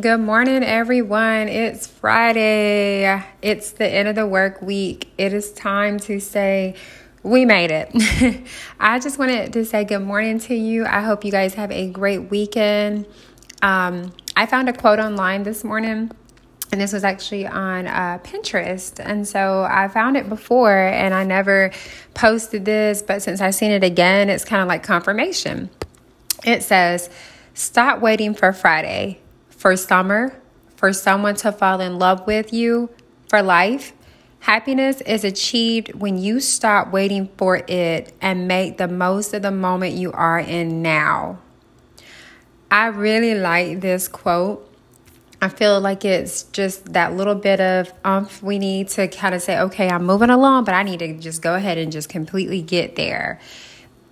Good morning, everyone. It's Friday. It's the end of the work week. It is time to say, we made it. I just wanted to say good morning to you. I hope you guys have a great weekend. Um, I found a quote online this morning, and this was actually on uh, Pinterest. And so I found it before, and I never posted this, but since I've seen it again, it's kind of like confirmation. It says, Stop waiting for Friday for summer, for someone to fall in love with you for life. Happiness is achieved when you stop waiting for it and make the most of the moment you are in now. I really like this quote. I feel like it's just that little bit of umph we need to kind of say, okay, I'm moving along, but I need to just go ahead and just completely get there.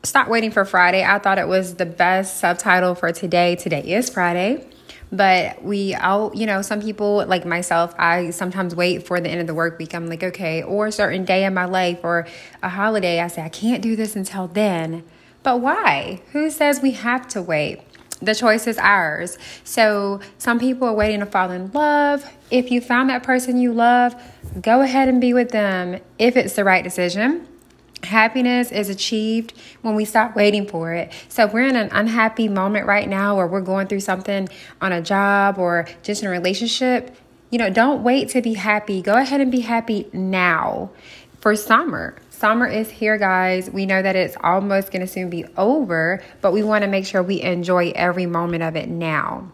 Stop waiting for Friday. I thought it was the best subtitle for today. Today is Friday. But we all, you know, some people like myself, I sometimes wait for the end of the work week. I'm like, okay, or a certain day in my life or a holiday, I say, I can't do this until then. But why? Who says we have to wait? The choice is ours. So some people are waiting to fall in love. If you found that person you love, go ahead and be with them if it's the right decision. Happiness is achieved when we stop waiting for it. So, if we're in an unhappy moment right now, or we're going through something on a job or just in a relationship, you know, don't wait to be happy. Go ahead and be happy now for summer. Summer is here, guys. We know that it's almost going to soon be over, but we want to make sure we enjoy every moment of it now.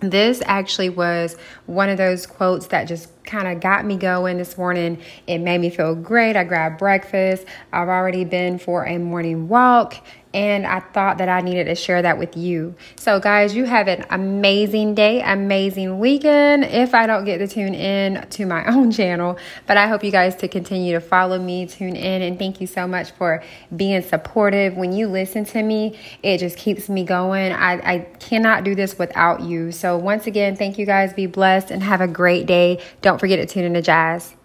This actually was one of those quotes that just kind of got me going this morning. It made me feel great. I grabbed breakfast. I've already been for a morning walk and I thought that I needed to share that with you. So, guys, you have an amazing day, amazing weekend. If I don't get to tune in to my own channel, but I hope you guys to continue to follow me, tune in, and thank you so much for being supportive. When you listen to me, it just keeps me going. I, I cannot do this without you. So, once again, thank you guys. Be blessed and have a great day. Don't forget to tune in to Jazz.